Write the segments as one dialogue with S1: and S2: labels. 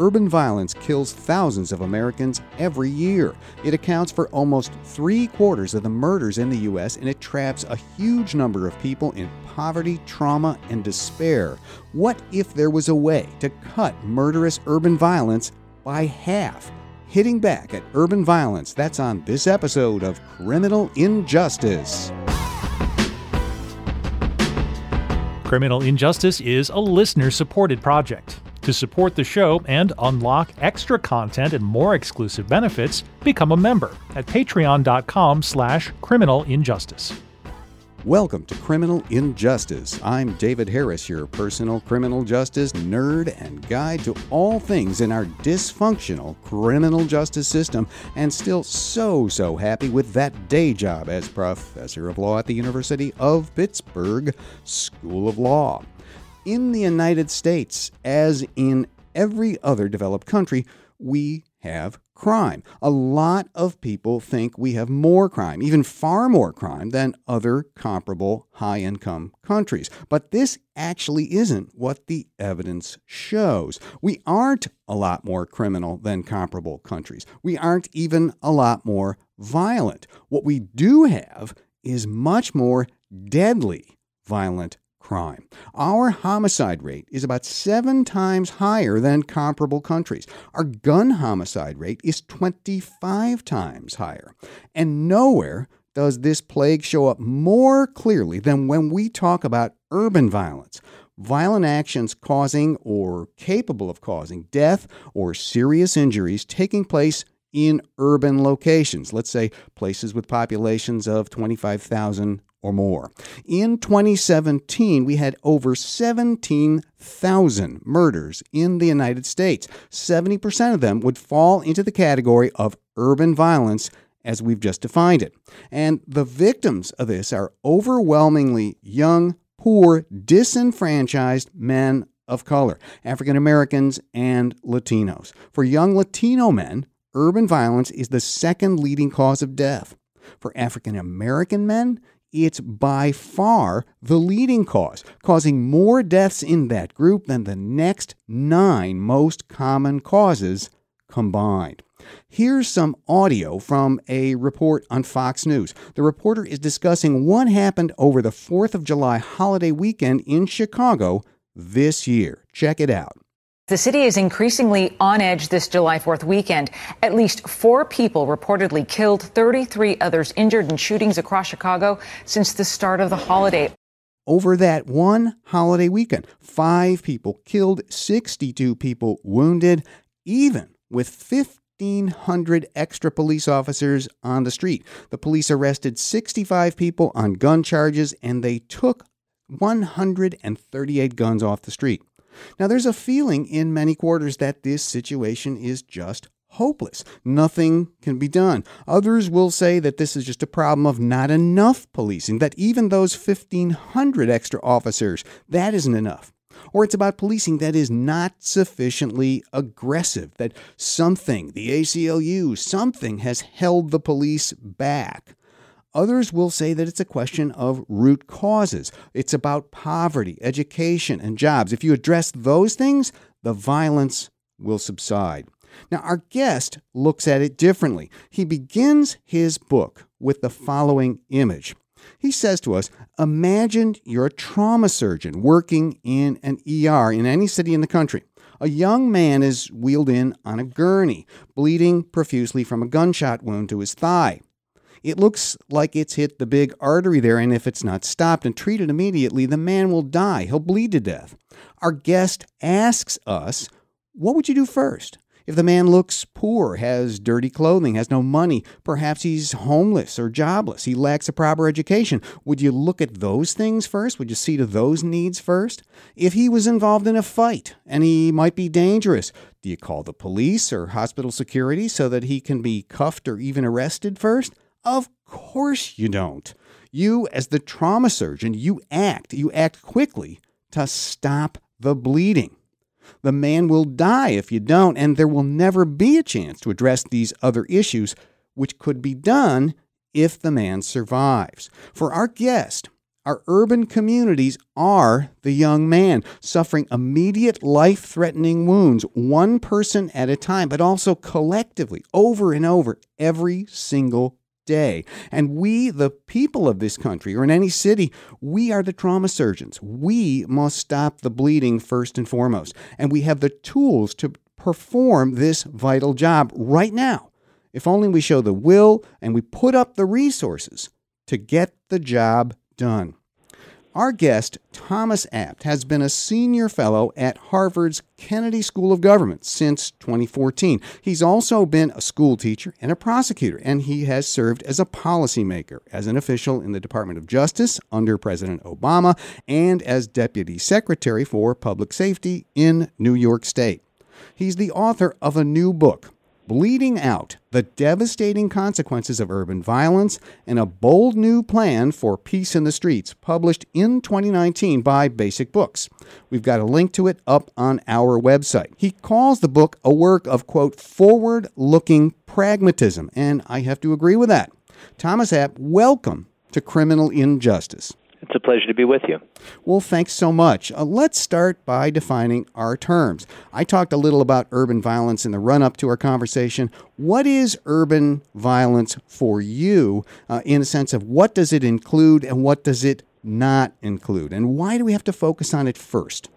S1: urban violence kills thousands of Americans every year. It accounts for almost three quarters of the murders in the U.S., and it traps a huge number of people in poverty, trauma, and despair. What if there was a way to cut murderous urban violence by half? Hitting back at urban violence, that's on this episode of Criminal Injustice.
S2: Criminal Injustice is a listener supported project. To support the show and unlock extra content and more exclusive benefits, become a member at patreon.com slash criminalinjustice.
S1: Welcome to Criminal Injustice. I'm David Harris, your personal criminal justice nerd and guide to all things in our dysfunctional criminal justice system, and still so, so happy with that day job as professor of law at the University of Pittsburgh School of Law. In the United States, as in every other developed country, we have crime. A lot of people think we have more crime, even far more crime, than other comparable high income countries. But this actually isn't what the evidence shows. We aren't a lot more criminal than comparable countries. We aren't even a lot more violent. What we do have is much more deadly violent crime. Our homicide rate is about seven times higher than comparable countries. Our gun homicide rate is 25 times higher. And nowhere does this plague show up more clearly than when we talk about urban violence. Violent actions causing or capable of causing death or serious injuries taking place in urban locations, let's say places with populations of 25,000 or more. In 2017, we had over 17,000 murders in the United States. 70% of them would fall into the category of urban violence as we've just defined it. And the victims of this are overwhelmingly young, poor, disenfranchised men of color, African Americans and Latinos. For young Latino men, urban violence is the second leading cause of death. For African American men, it's by far the leading cause, causing more deaths in that group than the next nine most common causes combined. Here's some audio from a report on Fox News. The reporter is discussing what happened over the 4th of July holiday weekend in Chicago this year. Check it out.
S3: The city is increasingly on edge this July 4th weekend. At least four people reportedly killed, 33 others injured in shootings across Chicago since the start of the holiday.
S1: Over that one holiday weekend, five people killed, 62 people wounded, even with 1,500 extra police officers on the street. The police arrested 65 people on gun charges and they took 138 guns off the street. Now, there's a feeling in many quarters that this situation is just hopeless. Nothing can be done. Others will say that this is just a problem of not enough policing, that even those 1,500 extra officers, that isn't enough. Or it's about policing that is not sufficiently aggressive, that something, the ACLU, something has held the police back. Others will say that it's a question of root causes. It's about poverty, education, and jobs. If you address those things, the violence will subside. Now, our guest looks at it differently. He begins his book with the following image. He says to us Imagine you're a trauma surgeon working in an ER in any city in the country. A young man is wheeled in on a gurney, bleeding profusely from a gunshot wound to his thigh. It looks like it's hit the big artery there, and if it's not stopped and treated immediately, the man will die. He'll bleed to death. Our guest asks us, What would you do first? If the man looks poor, has dirty clothing, has no money, perhaps he's homeless or jobless, he lacks a proper education, would you look at those things first? Would you see to those needs first? If he was involved in a fight and he might be dangerous, do you call the police or hospital security so that he can be cuffed or even arrested first? Of course you don't. You, as the trauma surgeon, you act, you act quickly to stop the bleeding. The man will die if you don't, and there will never be a chance to address these other issues, which could be done if the man survives. For our guest, Our urban communities are the young man suffering immediate life threatening wounds, one person at a time, but also collectively, over and over, every single day. And we, the people of this country or in any city, we are the trauma surgeons. We must stop the bleeding first and foremost. And we have the tools to perform this vital job right now. If only we show the will and we put up the resources to get the job done. Our guest, Thomas Abt, has been a senior fellow at Harvard's Kennedy School of Government since 2014. He's also been a school teacher and a prosecutor, and he has served as a policymaker, as an official in the Department of Justice under President Obama, and as Deputy Secretary for Public Safety in New York State. He's the author of a new book, Bleeding Out The Devastating Consequences of Urban Violence and a Bold New Plan for Peace in the Streets, published in 2019 by Basic Books. We've got a link to it up on our website. He calls the book a work of, quote, forward looking pragmatism, and I have to agree with that. Thomas Abt, welcome to Criminal Injustice.
S4: It's a pleasure to be with you.
S1: Well, thanks so much. Uh, let's start by defining our terms. I talked a little about urban violence in the run up to our conversation. What is urban violence for you uh, in a sense of what does it include and what does it not include? And why do we have to focus on it first?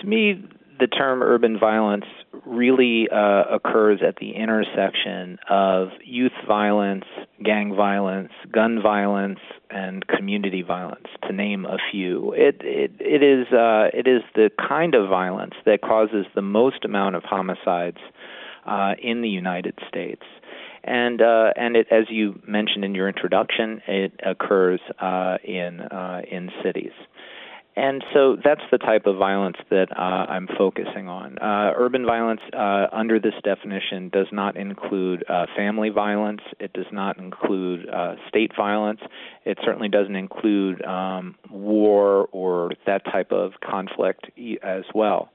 S4: To me, the term urban violence really uh, occurs at the intersection of youth violence, gang violence, gun violence, and community violence, to name a few. It it it is uh, it is the kind of violence that causes the most amount of homicides uh, in the United States. And uh, and it, as you mentioned in your introduction, it occurs uh, in uh, in cities. And so that's the type of violence that uh, I'm focusing on. Uh, urban violence, uh, under this definition, does not include uh, family violence. It does not include uh, state violence. It certainly doesn't include um, war or that type of conflict as well.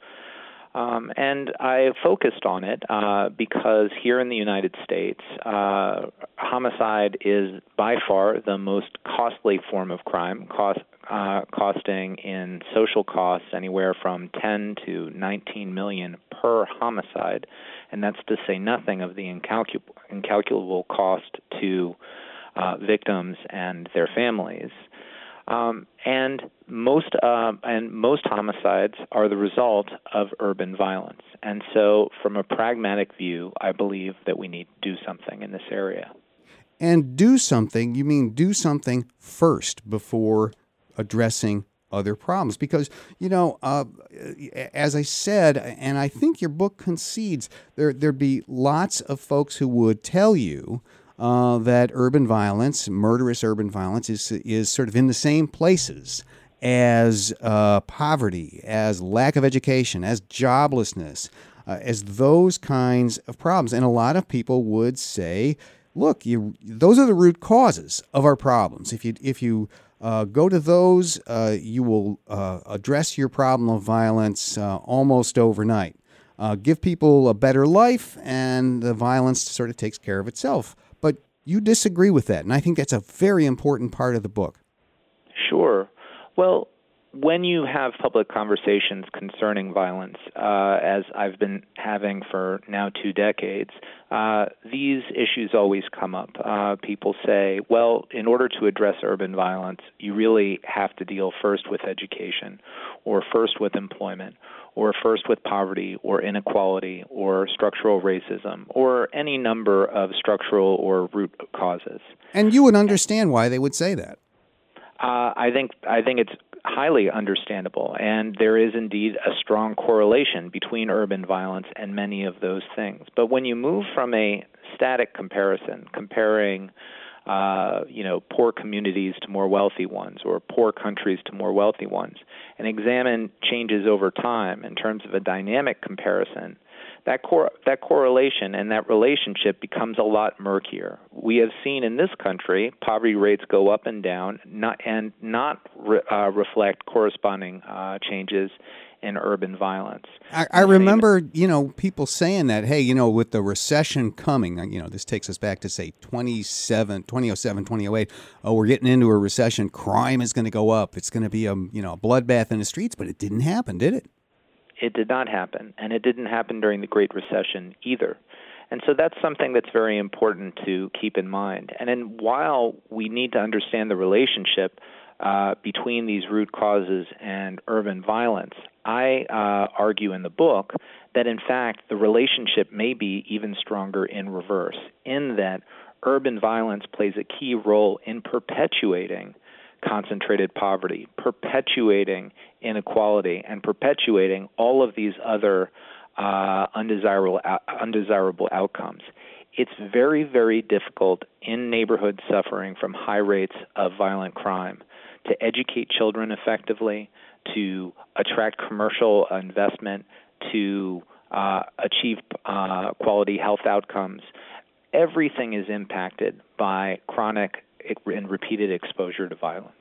S4: Um, and I focused on it uh, because here in the United States, uh, homicide is by far the most costly form of crime, cost, uh, costing in social costs anywhere from 10 to 19 million per homicide, and that's to say nothing of the incalculable, incalculable cost to uh, victims and their families. Um, and most uh, and most homicides are the result of urban violence. And so, from a pragmatic view, I believe that we need to do something in this area.
S1: And do something, you mean do something first before addressing other problems. Because you know uh, as i said and i think your book concedes there there'd be lots of folks who would tell you uh, that urban violence murderous urban violence is is sort of in the same places as uh, poverty as lack of education as joblessness uh, as those kinds of problems. And a lot of people would say look you those are the root causes of our problems. If you if you uh, go to those. Uh, you will uh, address your problem of violence uh, almost overnight. Uh, give people a better life, and the violence sort of takes care of itself. But you disagree with that, and I think that's a very important part of the book.
S4: Sure. Well, when you have public conversations concerning violence, uh, as I've been having for now two decades, uh, these issues always come up. Uh, people say, well, in order to address urban violence, you really have to deal first with education, or first with employment, or first with poverty, or inequality, or structural racism, or any number of structural or root causes.
S1: And you would understand why they would say that.
S4: Uh, I think I think it's highly understandable, and there is indeed a strong correlation between urban violence and many of those things. But when you move from a static comparison, comparing uh, you know, poor communities to more wealthy ones, or poor countries to more wealthy ones, and examine changes over time in terms of a dynamic comparison, that cor- that correlation and that relationship becomes a lot murkier. We have seen in this country poverty rates go up and down, not and not re- uh, reflect corresponding uh, changes in urban violence.
S1: I, I remember, you know, people saying that, hey, you know, with the recession coming, uh, you know, this takes us back to say 27, 2007, 2008. Oh, we're getting into a recession. Crime is going to go up. It's going to be a, you know, a bloodbath in the streets, but it didn't happen, did it?
S4: It did not happen, and it didn't happen during the Great Recession either. And so that's something that's very important to keep in mind. And then while we need to understand the relationship uh, between these root causes and urban violence, I uh, argue in the book that in fact the relationship may be even stronger in reverse, in that urban violence plays a key role in perpetuating concentrated poverty, perpetuating inequality, and perpetuating all of these other uh, undesirable uh, undesirable outcomes. It's very very difficult in neighborhoods suffering from high rates of violent crime to educate children effectively, to attract commercial investment, to uh, achieve uh, quality health outcomes. Everything is impacted by chronic and repeated exposure to violence.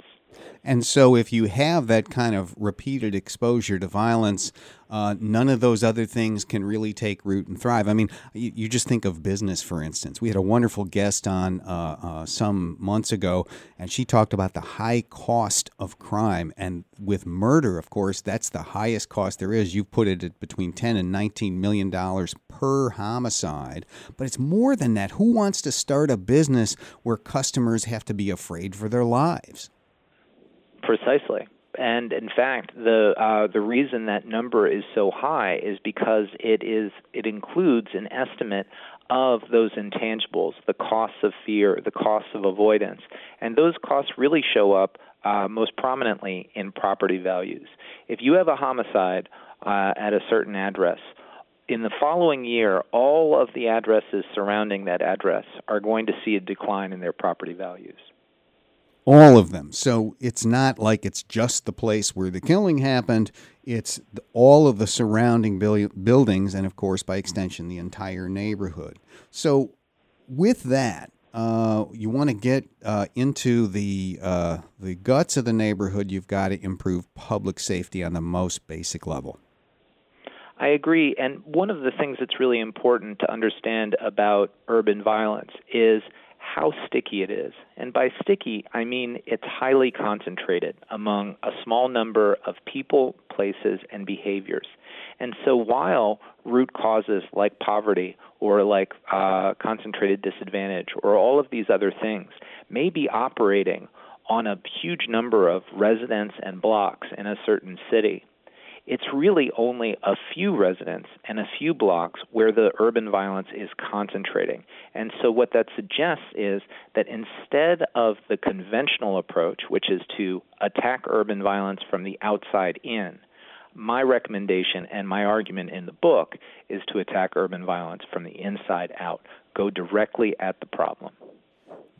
S1: And so, if you have that kind of repeated exposure to violence, uh, none of those other things can really take root and thrive. I mean, you, you just think of business, for instance. We had a wonderful guest on uh, uh, some months ago, and she talked about the high cost of crime. And with murder, of course, that's the highest cost there is. You've put it at between 10 and 19 million dollars per homicide. But it's more than that. Who wants to start a business where customers have to be afraid for their lives?
S4: Precisely. And in fact, the uh, the reason that number is so high is because it is it includes an estimate of those intangibles, the costs of fear, the costs of avoidance, and those costs really show up uh, most prominently in property values. If you have a homicide uh, at a certain address, in the following year, all of the addresses surrounding that address are going to see a decline in their property values
S1: all of them. So it's not like it's just the place where the killing happened. It's all of the surrounding buildings, and of course, by extension, the entire neighborhood. So, with that, uh, you want to get uh, into the uh, the guts of the neighborhood. You've got to improve public safety on the most basic level.
S4: I agree, and one of the things that's really important to understand about urban violence is how sticky it is. And by sticky, I mean it's highly concentrated among a small number of people, places, and behaviors. And so while root causes like poverty or like uh, concentrated disadvantage or all of these other things may be operating on a huge number of residents and blocks in a certain city, it's really only a few residents and a few blocks where the urban violence is concentrating. And so, what that suggests is that instead of the conventional approach, which is to attack urban violence from the outside in, my recommendation and my argument in the book is to attack urban violence from the inside out. Go directly at the problem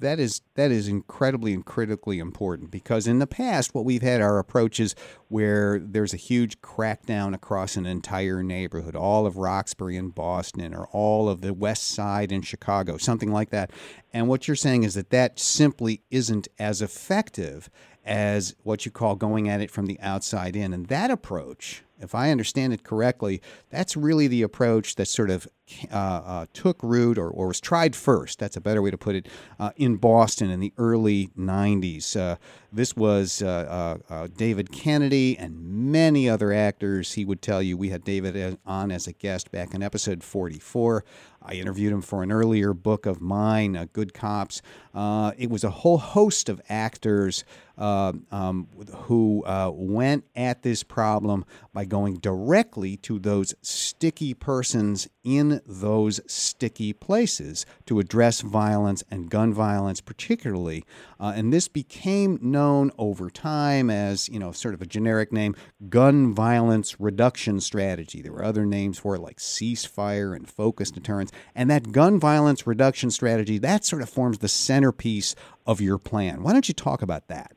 S1: that is that is incredibly and critically important because in the past what we've had are approaches where there's a huge crackdown across an entire neighborhood. All of roxbury and boston or all of the west side in chicago something like that. And what you're saying is that that simply isn't as effective as what you call going at it from the outside in. And that approach if I understand it correctly, that's really the approach that sort of uh, uh, took root or, or was tried first. That's a better way to put it uh, in Boston in the early 90s. Uh, this was uh, uh, David Kennedy and many other actors. He would tell you we had David on as a guest back in episode 44. I interviewed him for an earlier book of mine, Good Cops. it was a whole host of actors uh, um, who uh, went at this problem by going directly to those sticky persons in those sticky places to address violence and gun violence, particularly. Uh, and this became known over time as, you know, sort of a generic name, gun violence reduction strategy. There were other names for it like ceasefire and focus deterrence. And that gun violence reduction strategy, that sort of forms the centerpiece of your plan. Why don't you talk about that?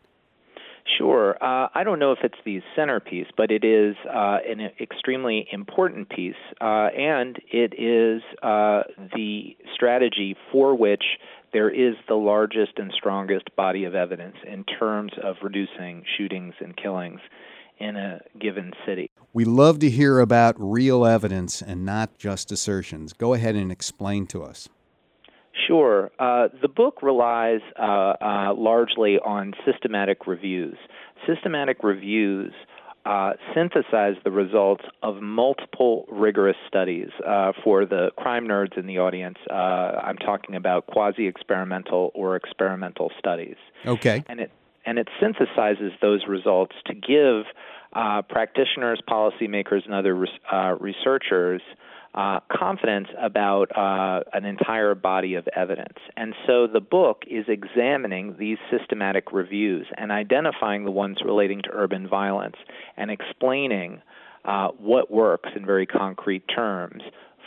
S4: Sure. Uh, I don't know if it's the centerpiece, but it is uh, an extremely important piece, uh, and it is uh, the strategy for which there is the largest and strongest body of evidence in terms of reducing shootings and killings in a given city.
S1: We love to hear about real evidence and not just assertions. Go ahead and explain to us.
S4: Sure. Uh, the book relies uh, uh, largely on systematic reviews. Systematic reviews uh, synthesize the results of multiple rigorous studies. Uh, for the crime nerds in the audience, uh, I'm talking about quasi experimental or experimental studies.
S1: Okay.
S4: And it, and it synthesizes those results to give practitioners, policymakers, and other researchers uh, confidence about uh, an entire body of evidence. And so the book is examining these systematic reviews and identifying the ones relating to urban violence and explaining uh, what works in very concrete terms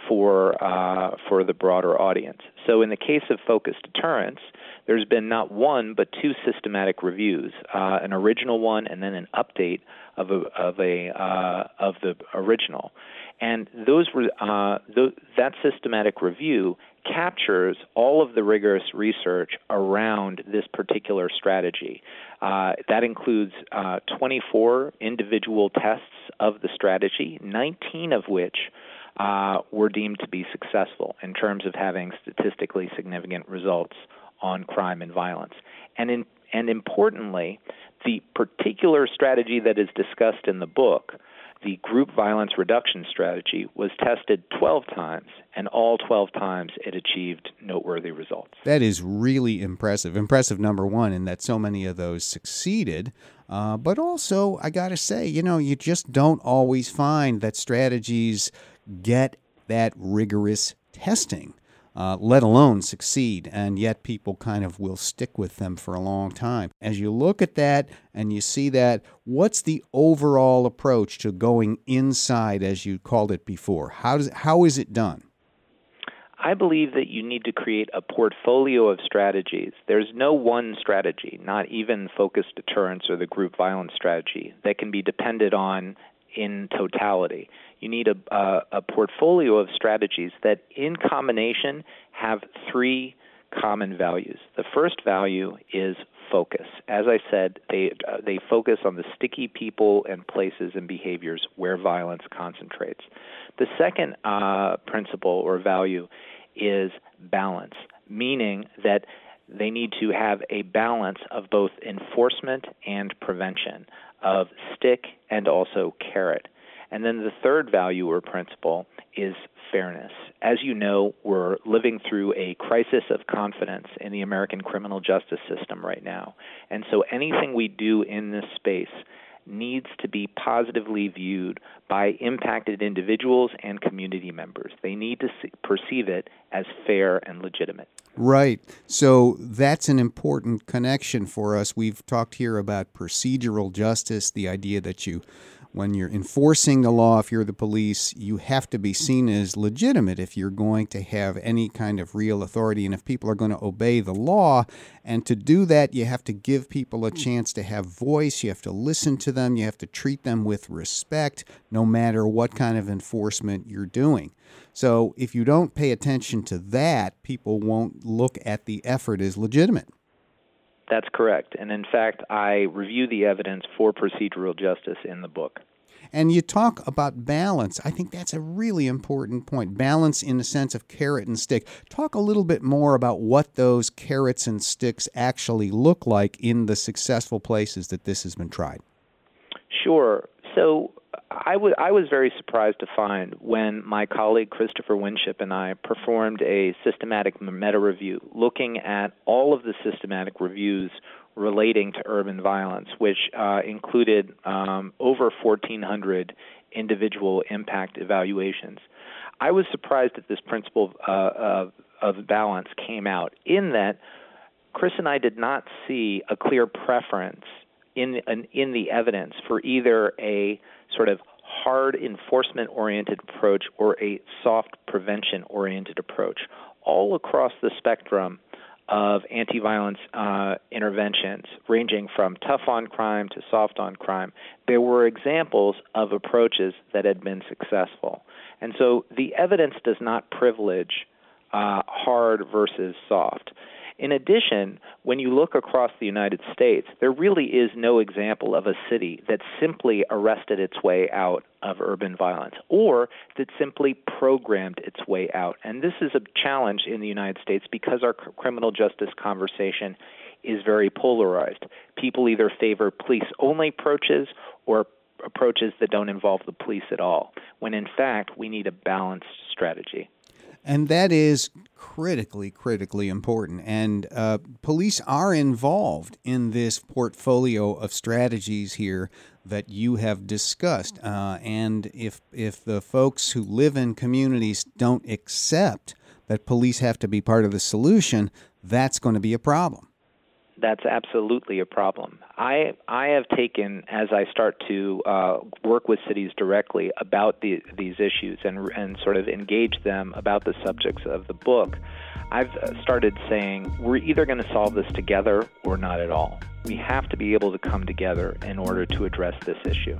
S4: for uh, for the broader audience. So in the case of focused deterrence, there's been not one but two systematic reviews, uh, an original one and then an update of a, of a uh, of the original. And those uh, th- that systematic review captures all of the rigorous research around this particular strategy. Uh, that includes uh, 24 individual tests of the strategy, 19 of which uh, were deemed to be successful in terms of having statistically significant results on crime and violence. And, in, and importantly, the particular strategy that is discussed in the book the group violence reduction strategy was tested 12 times, and all 12 times it achieved noteworthy results.
S1: That is really impressive. Impressive, number one, in that so many of those succeeded. Uh, but also, I got to say, you know, you just don't always find that strategies get that rigorous testing uh, let alone succeed. And yet people kind of will stick with them for a long time. As you look at that and you see that, what's the overall approach to going inside, as you called it before? How, does, how is it done?
S4: I believe that you need to create a portfolio of strategies. There's no one strategy, not even focused deterrence or the group violence strategy, that can be depended on in totality. You need a, a, a portfolio of strategies that, in combination, have three common values. The first value is focus. As I said, they uh, they focus on the sticky people and places and behaviors where violence concentrates. The second uh, principle or value is balance, meaning that they need to have a balance of both enforcement and prevention, of stick and also carrot. And then the third value or principle is fairness. As you know, we're living through a crisis of confidence in the American criminal justice system right now. And so anything we do in this space needs to be positively viewed by impacted individuals and community members. They need to see, perceive it as fair and legitimate.
S1: Right. So that's an important connection for us. We've talked here about procedural justice, the idea that you when you're enforcing the law, if you're the police, you have to be seen as legitimate if you're going to have any kind of real authority and if people are going to obey the law. And to do that, you have to give people a chance to have voice. You have to listen to them. You have to treat them with respect, no matter what kind of enforcement you're doing. So if you don't pay attention to that, people won't look at the effort as legitimate.
S4: That's correct. And in fact, I review the evidence for procedural justice in the book.
S1: And you talk about balance. I think that's a really important point. Balance in the sense of carrot and stick. Talk a little bit more about what those carrots and sticks actually look like in the successful places that this has been tried.
S4: Sure. So I, w- I was very surprised to find when my colleague Christopher Winship and I performed a systematic meta review looking at all of the systematic reviews relating to urban violence, which uh, included um, over 1,400 individual impact evaluations. I was surprised that this principle uh, of, of balance came out in that Chris and I did not see a clear preference in, in, in the evidence for either a sort of hard enforcement oriented approach or a soft prevention oriented approach. All across the spectrum of anti violence uh, interventions, ranging from tough on crime to soft on crime, there were examples of approaches that had been successful. And so the evidence does not privilege uh, hard versus soft. In addition, when you look across the United States, there really is no example of a city that simply arrested its way out of urban violence or that simply programmed its way out. And this is a challenge in the United States because our criminal justice conversation is very polarized. People either favor police only approaches or approaches that don't involve the police at all, when in fact we need a balanced strategy.
S1: And that is critically, critically important. And uh, police are involved in this portfolio of strategies here that you have discussed. Uh, and if if the folks who live in communities don't accept that police have to be part of the solution, that's going to be a problem
S4: that's absolutely a problem. I I have taken as I start to uh, work with cities directly about the, these issues and and sort of engage them about the subjects of the book. I've started saying we're either going to solve this together or not at all. We have to be able to come together in order to address this issue.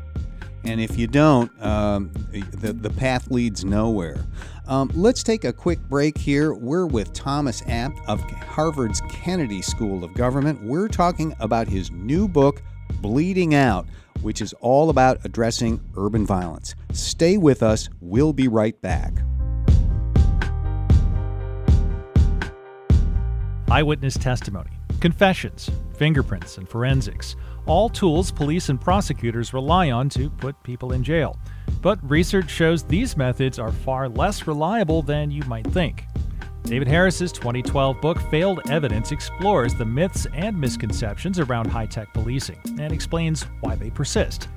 S1: And if you don't, um, the, the path leads nowhere. Um, let's take a quick break here. We're with Thomas Abt of Harvard's Kennedy School of Government. We're talking about his new book, Bleeding Out, which is all about addressing urban violence. Stay with us. We'll be right back.
S2: Eyewitness testimony, confessions, fingerprints, and forensics all tools police and prosecutors rely on to put people in jail. But research shows these methods are far less reliable than you might think. David Harris's 2012 book Failed Evidence explores the myths and misconceptions around high-tech policing and explains why they persist.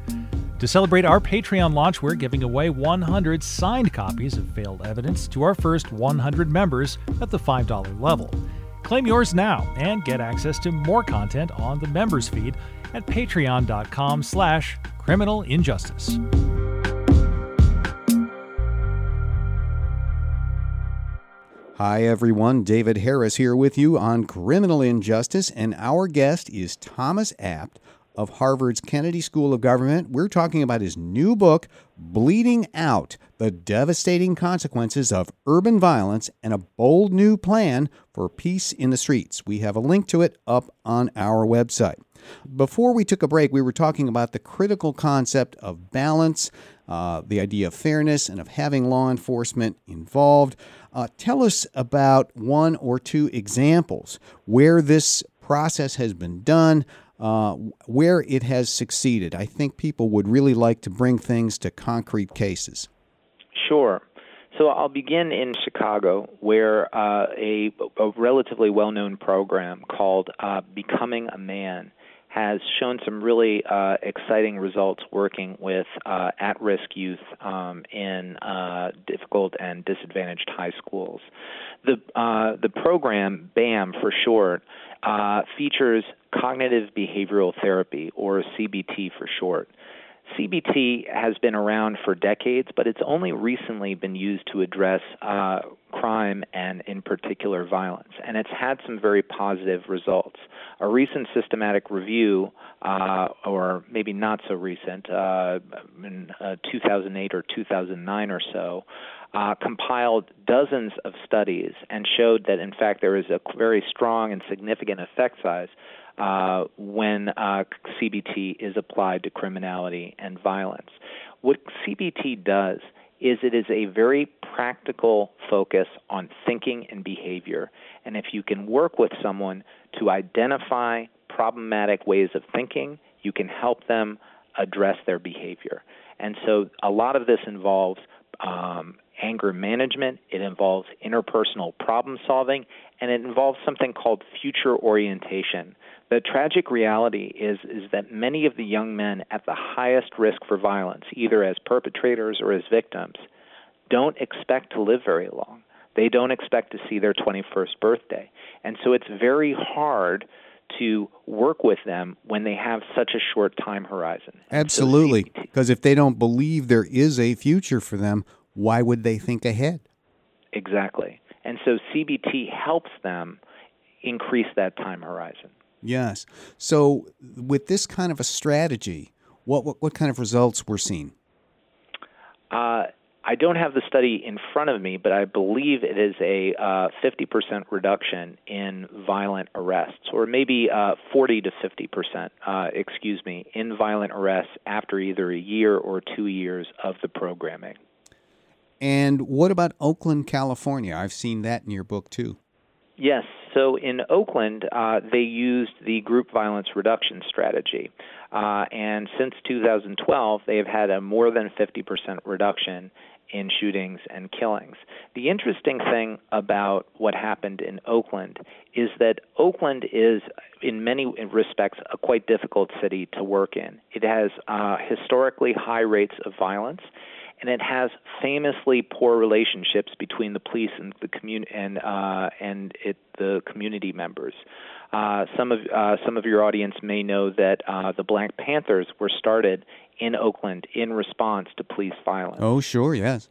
S2: To celebrate our Patreon launch, we're giving away 100 signed copies of Failed Evidence to our first 100 members at the $5 level. Claim yours now and get access to more content on the members feed at patreon.com slash criminal injustice.
S1: Hi, everyone. David Harris here with you on Criminal Injustice, and our guest is Thomas Abt of Harvard's Kennedy School of Government. We're talking about his new book, Bleeding Out The Devastating Consequences of Urban Violence and a Bold New Plan for Peace in the Streets. We have a link to it up on our website. Before we took a break, we were talking about the critical concept of balance, uh, the idea of fairness, and of having law enforcement involved. Uh, tell us about one or two examples where this process has been done, uh, where it has succeeded. I think people would really like to bring things to concrete cases.
S4: Sure. So I'll begin in Chicago, where uh, a, a, relatively well known program called uh, Becoming a Man has shown some really uh, exciting results working with uh, at risk youth um, in uh, difficult and disadvantaged high schools. The, the program, BAM for short, uh, features cognitive behavioral therapy, or CBT for short. CBT has been around for decades, but it's only recently been used to address uh, crime and, in particular, violence. And it's had some very positive results. A recent systematic review, uh, or maybe not so recent, uh, in uh, 2008 or 2009 or so, uh, compiled dozens of studies and showed that, in fact, there is a very strong and significant effect size uh, when uh, CBT is applied to criminality and violence. What CBT does is it is a very practical focus on thinking and behavior. And if you can work with someone to identify problematic ways of thinking, you can help them address their behavior. And so a lot of this involves um, anger management, it involves interpersonal problem solving, and it involves something called future orientation. The tragic reality is, is that many of the young men at the highest risk for violence, either as perpetrators or as victims, don't expect to live very long. They don't expect to see their 21st birthday. And so it's very hard to work with them when they have such a short time horizon.
S1: Absolutely. Because so if they don't believe there is a future for them, why would they think ahead?
S4: Exactly. And so CBT helps them increase that time horizon.
S1: Yes. So, with this kind of a strategy, what what, what kind of results were seen?
S4: Uh, I don't have the study in front of me, but I believe it is a uh, 50% reduction in violent arrests, or maybe uh, 40 to 50%, uh, excuse me, in violent arrests after either a year or two years of the programming.
S1: And what about Oakland, California? I've seen that in your book too.
S4: Yes. So in Oakland, uh, they used the group violence reduction strategy. Uh, and since 2012, they have had a more than 50% reduction in shootings and killings. The interesting thing about what happened in Oakland is that Oakland is, in many respects, a quite difficult city to work in. It has uh, historically high rates of violence and it has famously poor relationships between the police and the community and uh, and it, the community members. Uh, some of uh, some of your audience may know that uh, the Black Panthers were started in Oakland in response to police violence.
S1: Oh, sure, yes.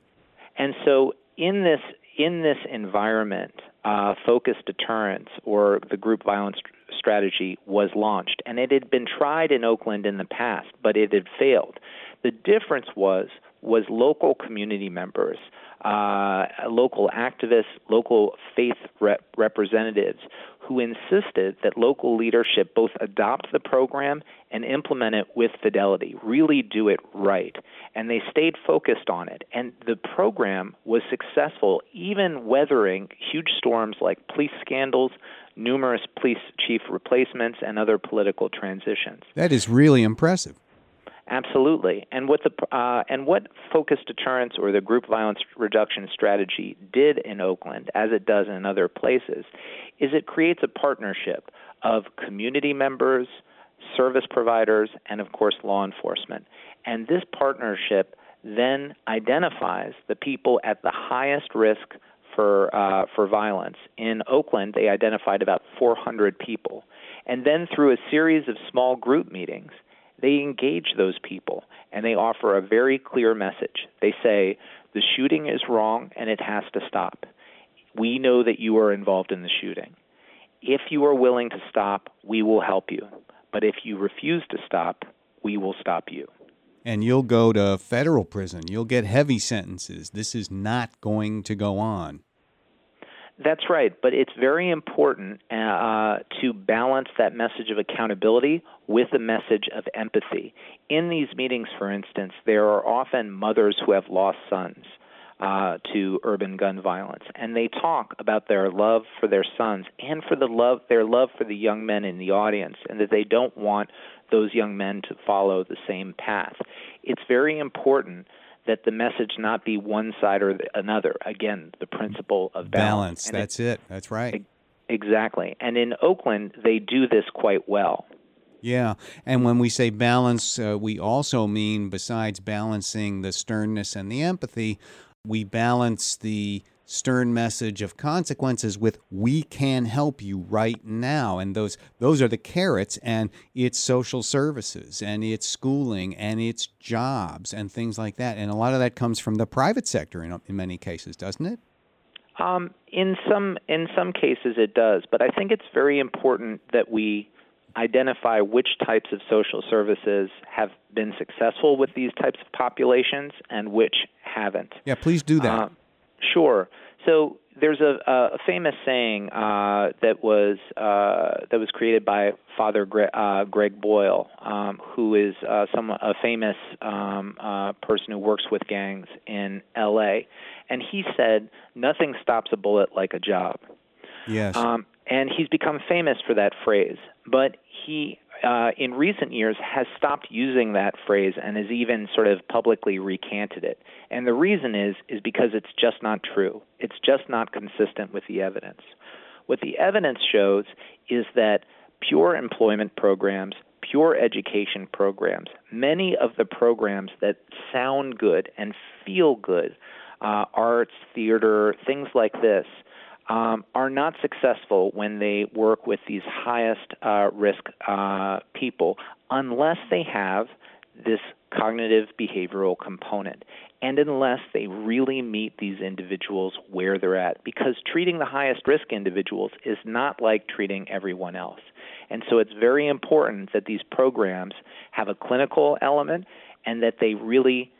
S4: And so in this in this environment, uh, focused deterrence or the group violence strategy was launched, and it had been tried in Oakland in the past, but it had failed. The difference was was local community members, uh, local activists, local faith rep- representatives who insisted that local leadership both adopt the program and implement it with fidelity, really do it right. And they stayed focused on it. And the program was successful, even weathering huge storms like police scandals, numerous police chief replacements, and other political transitions.
S1: That is really impressive.
S4: Absolutely, and what the uh, and what focused deterrence or the group violence reduction strategy did in Oakland, as it does in other places, is it creates a partnership of community members, service providers, and of course law enforcement. And this partnership then identifies the people at the highest risk for uh, for violence. In Oakland, they identified about 400 people, and then through a series of small group meetings they engage those people and they offer a very clear message. They say, the shooting is wrong and it has to stop. We know that you are involved in the shooting. If you are willing to stop, we will help you. But if you refuse to stop, we will stop you.
S1: And you'll go to federal prison. You'll get heavy sentences. This is not going to go on.
S4: That's right, but it's very important uh, to balance that message of accountability with a message of empathy. In these meetings, for instance, there are often mothers who have lost sons. Uh, to urban gun violence, and they talk about their love for their sons and for the love their love for the young men in the audience, and that they don't want those young men to follow the same path. It's very important that the message not be one side or another. Again, the principle of balance.
S1: balance that's it, it. That's right.
S4: Exactly. And in Oakland, they do this quite well.
S1: Yeah. And when we say balance, uh, we also mean, besides balancing the sternness and the empathy, we balance the stern message of consequences with we can help you right now. And those those are the carrots and it's social services and it's schooling and it's jobs and things like that. And a lot of that comes from the private sector in, in many cases doesn't it?
S4: Um, in some in some cases it does but i think it's very important that we identify which types of social services have been successful with these types of populations and which haven't.
S1: Yeah please do that. Uh,
S4: Sure. So there's a, a famous saying uh, that was uh, that was created by Father Gre- uh, Greg Boyle, um, who is uh, some a famous um, uh, person who works with gangs in L.A. And he said, "Nothing stops a bullet like a job."
S1: Yes.
S4: Um, and he's become famous for that phrase. But he uh, in recent years has stopped using that phrase and has even sort of publicly recanted it. And the reason is is because it's just not true. It's just not consistent with the evidence. What the evidence shows is that pure employment programs, pure education programs, many of the programs that sound good and feel good, uh, arts, theater, things like this, um, are not successful when they work with these highest uh, risk uh, people unless they have this cognitive behavioral component. and unless they really meet these individuals where they're at. Because treating the highest risk individuals is not like treating everyone else. And so it's very important that these programs have a clinical element and that they really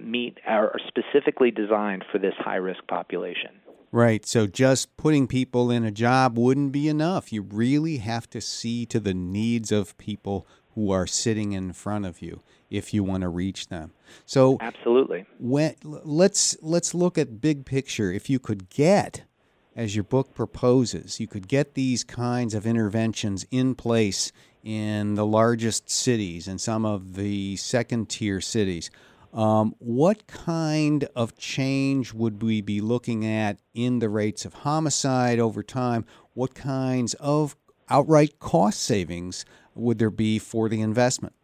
S4: meet are specifically designed for this high risk population.
S1: Right. So just putting people in a job wouldn't be enough. You really have to see to the needs of people who are sitting in front of you if you want to reach them. So
S4: Absolutely.
S1: When, let's let's look at big picture. If you could get as your book proposes, you could get these kinds of interventions in place in the largest cities and some of the second tier cities. Um, what kind of change would we be looking at in the rates of homicide over time? What kinds of outright cost savings would there be for the investment?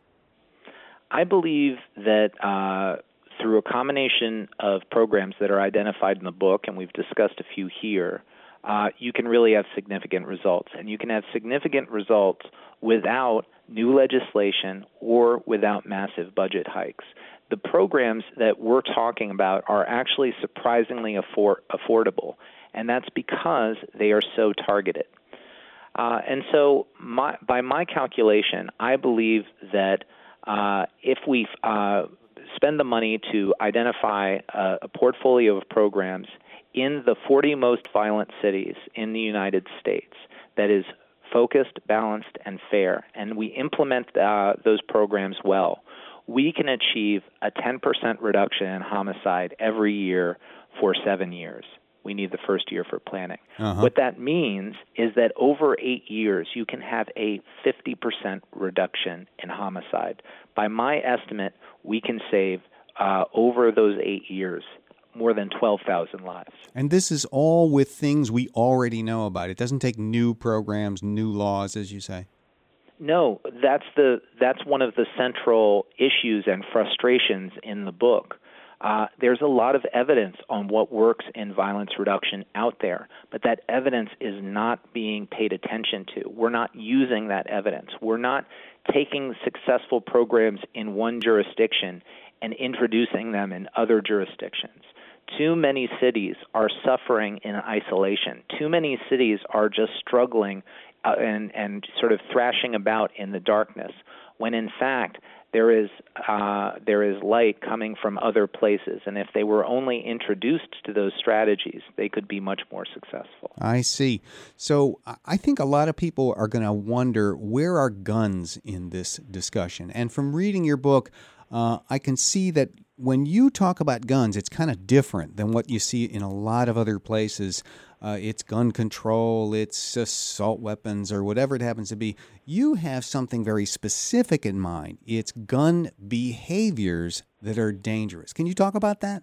S4: I believe that uh, through a combination of programs that are identified in the book, and we've discussed a few here, uh, you can really have significant results. And you can have significant results without new legislation or without massive budget hikes the programs that we're talking about are actually surprisingly afford- affordable, and that's because they are so targeted. Uh, and so, my, by my calculation, I believe that uh, if we uh, spend the money to identify a, a portfolio of programs in the 40 most violent cities in the United States that is focused, balanced, and fair, and we implement uh, those programs well, we can achieve a 10% reduction in homicide every year for seven years. We need the first year for planning. Uh-huh. What that means is that over eight years, you can have a 50% reduction in homicide. By my estimate, we can save uh, over those eight years more than 12,000 lives.
S1: And this is all with things we already know about. It doesn't take new programs, new laws, as you say.
S4: No, that's the that's one of the central issues and frustrations in the book. Uh, there's a lot of evidence on what works in violence reduction out there, but that evidence is not being paid attention to. We're not using that evidence. We're not taking successful programs in one jurisdiction and introducing them in other jurisdictions. Too many cities are suffering in isolation. Too many cities are just struggling uh, and and sort of thrashing about in the darkness, when in fact there is uh, there is light coming from other places, and if they were only introduced to those strategies, they could be much more successful.
S1: I see. So I think a lot of people are going to wonder where are guns in this discussion, and from reading your book. Uh, I can see that when you talk about guns, it's kind of different than what you see in a lot of other places uh, it's gun control, it's assault weapons, or whatever it happens to be. You have something very specific in mind. It's gun behaviors that are dangerous. Can you talk about that?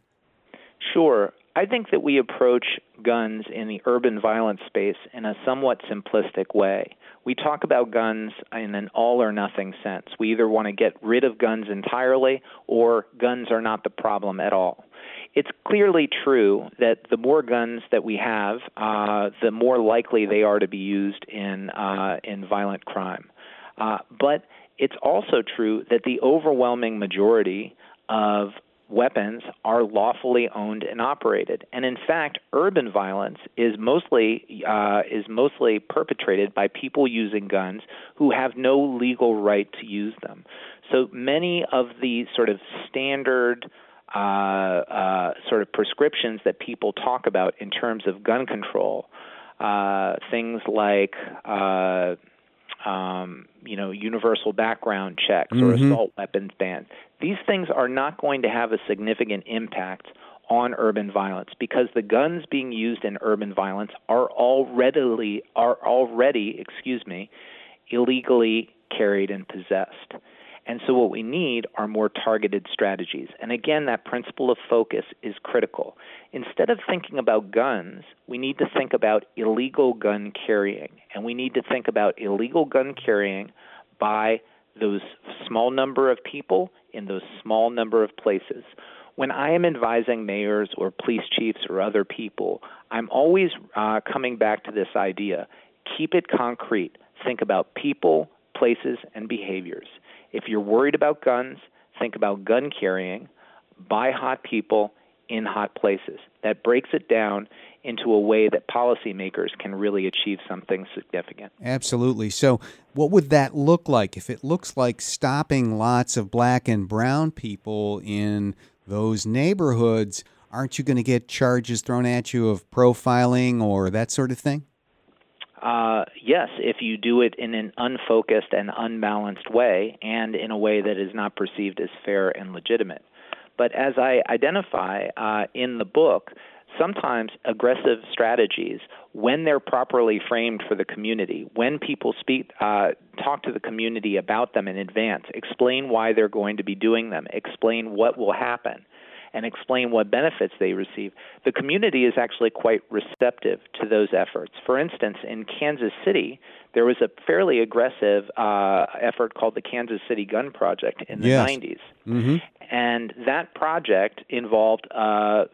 S4: Sure. I think that we approach guns in the urban violence space in a somewhat simplistic way. We talk about guns in an all or nothing sense. We either want to get rid of guns entirely or guns are not the problem at all it's clearly true that the more guns that we have, uh, the more likely they are to be used in uh, in violent crime. Uh, but it's also true that the overwhelming majority of weapons are lawfully owned and operated. And in fact, urban violence is mostly uh, is mostly perpetrated by people using guns who have no legal right to use them. So many of the sort of standard uh, uh, sort of prescriptions that people talk about in terms of gun control. Uh, things like uh, um, you know universal background checks mm-hmm. or assault weapons bans. These things are not going to have a significant impact on urban violence because the guns being used in urban violence are already are already excuse me illegally carried and possessed. And so, what we need are more targeted strategies. And again, that principle of focus is critical. Instead of thinking about guns, we need to think about illegal gun carrying. And we need to think about illegal gun carrying by those small number of people in those small number of places. When I am advising mayors or police chiefs or other people, I'm always uh, coming back to this idea keep it concrete. Think about people, places, and behaviors. If you're worried about guns, think about gun carrying. by hot people in hot places. That breaks it down into a way that policymakers can really achieve something significant.
S1: Absolutely. So, what would that look like if it looks like stopping lots of black and brown people in those neighborhoods? Aren't you going to get charges thrown at you of profiling or that sort of thing?
S4: Uh, yes, if you do it in an unfocused and unbalanced way and in a way that is not perceived as fair and legitimate. But as I identify uh, in the book, sometimes aggressive strategies, when they're properly framed for the community, when people speak, uh, talk to the community about them in advance, explain why they're going to be doing them, explain what will happen, and explain what benefits they receive, the community is actually quite receptive to those efforts. For instance, in Kansas City, there was a fairly aggressive uh, effort called the Kansas City Gun Project in the
S1: yes.
S4: 90s.
S1: Mm-hmm.
S4: And that project involved uh,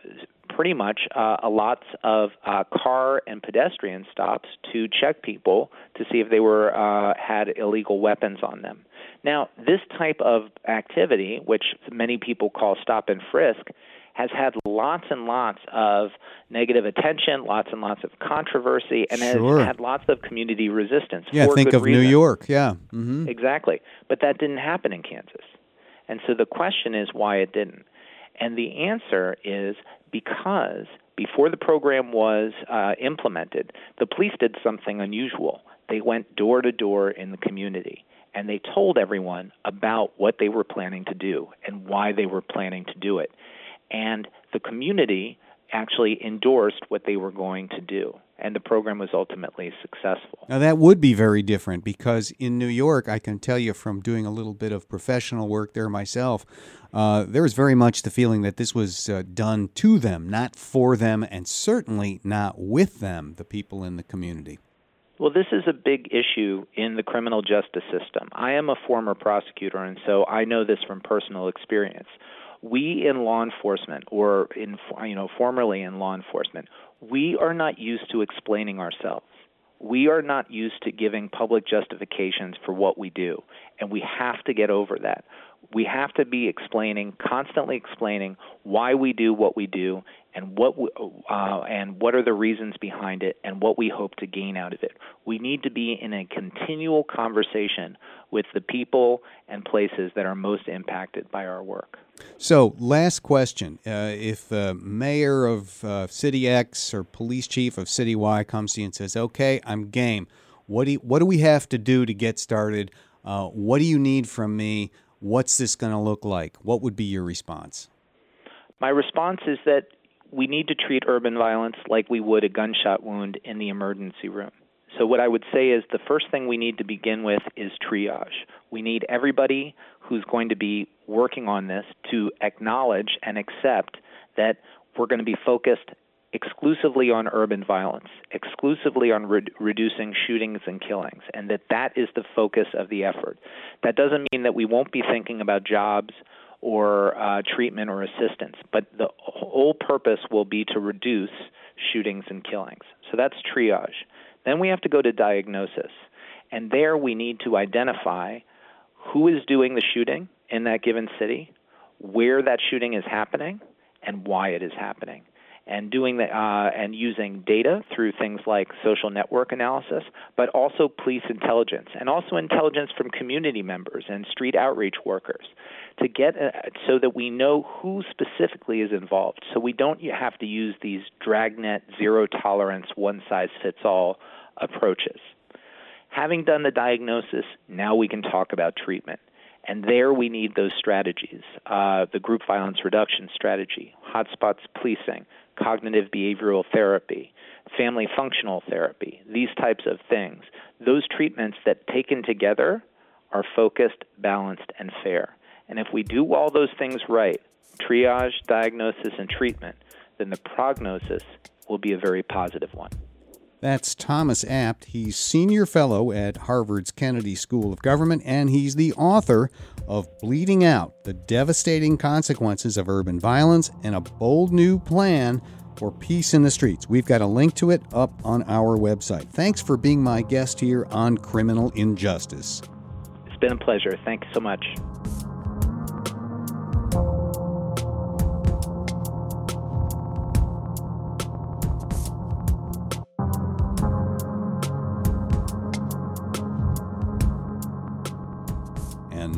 S4: pretty much uh, a lots of uh, car and pedestrian stops to check people to see if they were uh, had illegal weapons on them. Now, this type of activity, which many people call stop and frisk, has had lots and lots of negative attention, lots and lots of controversy, and
S1: Sure.
S4: has had lots of community resistance.
S1: Yeah, think of New. York. Yeah. Mm-hmm.
S4: Exactly. But that didn't happen in Kansas. And so the question is why it didn't. And the answer is because before the program was uh, implemented, the police did something unusual. They went door to door in the community and they told everyone about what they were planning to do and why they were planning to do it. And the community actually endorsed what they were going to do. And the program was ultimately successful.
S1: Now, that would be very different because in New York, I can tell you from doing a little bit of professional work there myself, uh, there was very much the feeling that this was uh, done to them, not for them, and certainly not with them, the people in the community.
S4: Well, this is a big issue in the criminal justice system. I am a former prosecutor, and so I know this from personal experience. We in law enforcement, or in you know formerly in law enforcement, we are not used to explaining ourselves. We are not used to giving public justifications for what we do, and we have to get over that. We have to be explaining, constantly explaining why we do what we do and what we, uh, and what are the reasons behind it and what we hope to gain out of it. We need to be in a continual conversation with the people and places that are most impacted by our work.
S1: So, last question. Uh, if the mayor of uh, City X or police chief of City Y comes to you and says, okay, I'm game, what do, you, what do we have to do to get started? Uh, what do you need from me? What's this going to look like? What would be your response?
S4: My response is that we need to treat urban violence like we would a gunshot wound in the emergency room. So, what I would say is the first thing we need to begin with is triage. We need everybody who's going to be working on this to acknowledge and accept that we're going to be focused exclusively on urban violence, exclusively on re- reducing shootings and killings, and that that is the focus of the effort. That doesn't mean that we won't be thinking about jobs or uh, treatment or assistance, but the whole purpose will be to reduce shootings and killings. So that's triage. Then we have to go to diagnosis. And there we need to identify who is doing the shooting in that given city, where that shooting is happening, and why it is happening. And doing the, uh, and using data through things like social network analysis, but also police intelligence, and also intelligence from community members and street outreach workers, to get uh, so that we know who specifically is involved. So we don't have to use these dragnet, zero tolerance, one size fits all approaches. Having done the diagnosis, now we can talk about treatment. And there we need those strategies uh, the group violence reduction strategy, hotspots policing, cognitive behavioral therapy, family functional therapy, these types of things. Those treatments that taken together are focused, balanced, and fair. And if we do all those things right triage, diagnosis, and treatment then the prognosis will be a very positive one.
S1: That's Thomas Abt. He's senior fellow at Harvard's Kennedy School of Government, and he's the author of Bleeding Out The Devastating Consequences of Urban Violence and a Bold New Plan for Peace in the Streets. We've got a link to it up on our website. Thanks for being my guest here on Criminal Injustice.
S4: It's been a pleasure. Thanks so much.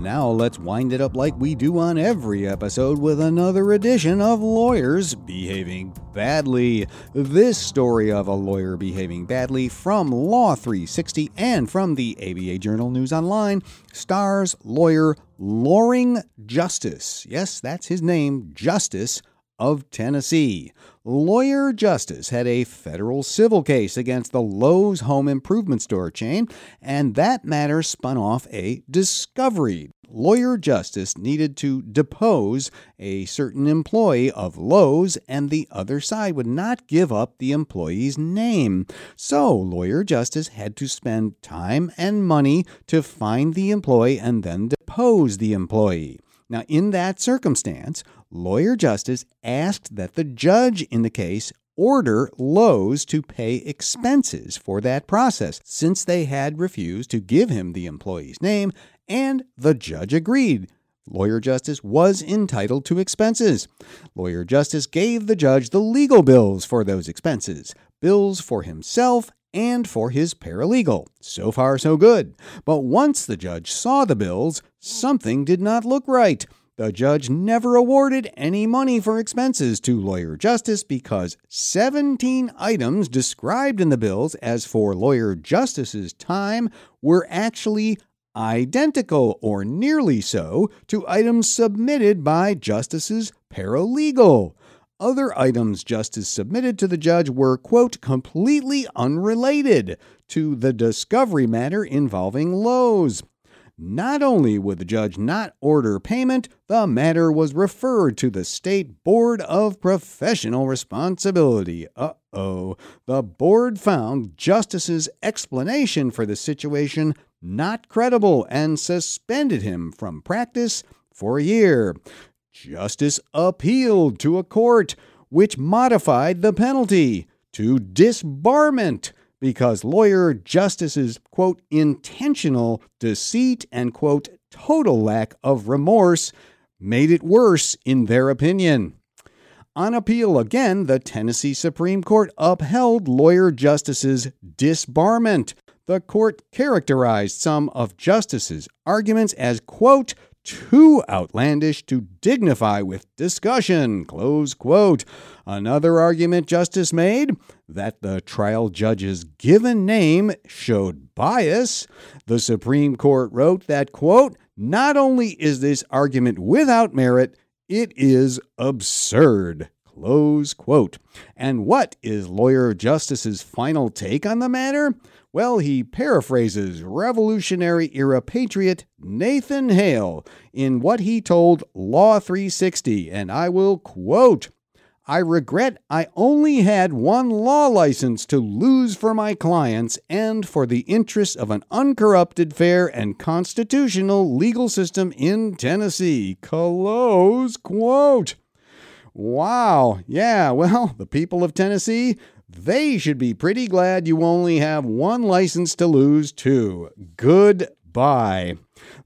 S1: Now let's wind it up like we do on every episode with another edition of Lawyers Behaving Badly. This story of a lawyer behaving badly from Law 360 and from the ABA Journal News Online stars lawyer Loring Justice. Yes, that's his name, Justice of Tennessee. Lawyer Justice had a federal civil case against the Lowe's home improvement store chain, and that matter spun off a discovery. Lawyer Justice needed to depose a certain employee of Lowe's, and the other side would not give up the employee's name. So, Lawyer Justice had to spend time and money to find the employee and then depose the employee. Now, in that circumstance, lawyer justice asked that the judge in the case order Lowe's to pay expenses for that process, since they had refused to give him the employee's name, and the judge agreed. Lawyer Justice was entitled to expenses. Lawyer Justice gave the judge the legal bills for those expenses, bills for himself and for his paralegal. So far, so good. But once the judge saw the bills, something did not look right. The judge never awarded any money for expenses to Lawyer Justice because 17 items described in the bills as for Lawyer Justice's time were actually identical or nearly so to items submitted by Justice's paralegal. Other items Justice submitted to the judge were, quote, completely unrelated to the discovery matter involving Lowe's. Not only would the judge not order payment, the matter was referred to the State Board of Professional Responsibility. Uh oh. The board found Justice's explanation for the situation not credible and suspended him from practice for a year. Justice appealed to a court which modified the penalty to disbarment because lawyer justice's quote intentional deceit and quote total lack of remorse made it worse in their opinion. On appeal again, the Tennessee Supreme Court upheld lawyer justice's disbarment. The court characterized some of justice's arguments as quote too outlandish to dignify with discussion. Close quote. Another argument Justice made that the trial judge's given name showed bias. The Supreme Court wrote that, quote, not only is this argument without merit, it is absurd. Close quote. And what is lawyer Justice's final take on the matter? Well, he paraphrases Revolutionary era patriot Nathan Hale in what he told Law 360, and I will quote I regret I only had one law license to lose for my clients and for the interests of an uncorrupted, fair, and constitutional legal system in Tennessee. Close quote. Wow. Yeah, well, the people of Tennessee, they should be pretty glad you only have one license to lose, too. Goodbye.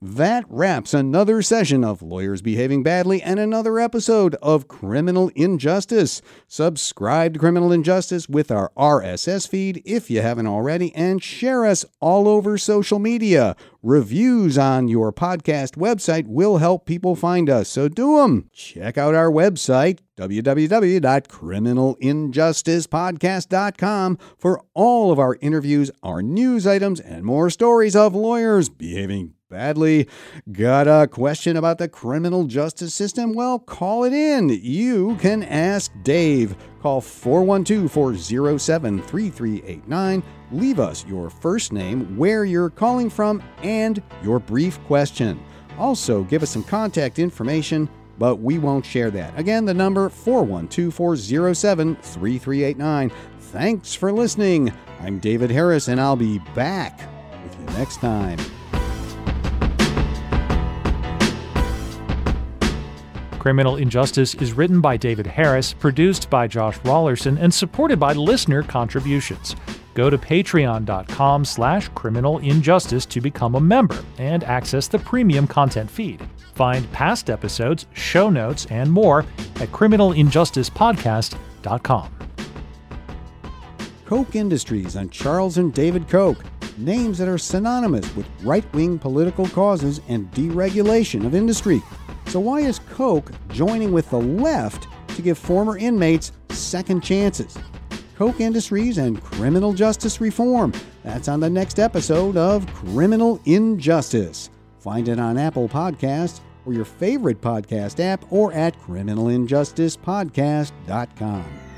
S1: That wraps another session of Lawyers Behaving Badly and another episode of Criminal Injustice. Subscribe to Criminal Injustice with our RSS feed if you haven't already, and share us all over social media. Reviews on your podcast website will help people find us, so do them. Check out our website, www.criminalinjusticepodcast.com, for all of our interviews, our news items, and more stories of lawyers behaving badly. Got a question about the criminal justice system? Well, call it in. You can ask Dave. Call 412 407 3389. Leave us your first name, where you're calling from, and your brief question. Also, give us some contact information, but we won't share that. Again, the number 412 407 3389. Thanks for listening. I'm David Harris, and I'll be back with you next time.
S2: Criminal Injustice is written by David Harris, produced by Josh Rawlerson, and supported by listener contributions. Go to patreon.com slash criminalinjustice to become a member and access the premium content feed. Find past episodes, show notes, and more at criminalinjusticepodcast.com.
S1: Koch Industries and Charles and David Koch names that are synonymous with right wing political causes and deregulation of industry. So, why is Koch joining with the left to give former inmates second chances? Koch Industries and criminal justice reform. That's on the next episode of Criminal Injustice. Find it on Apple Podcasts or your favorite podcast app or at criminalinjusticepodcast.com.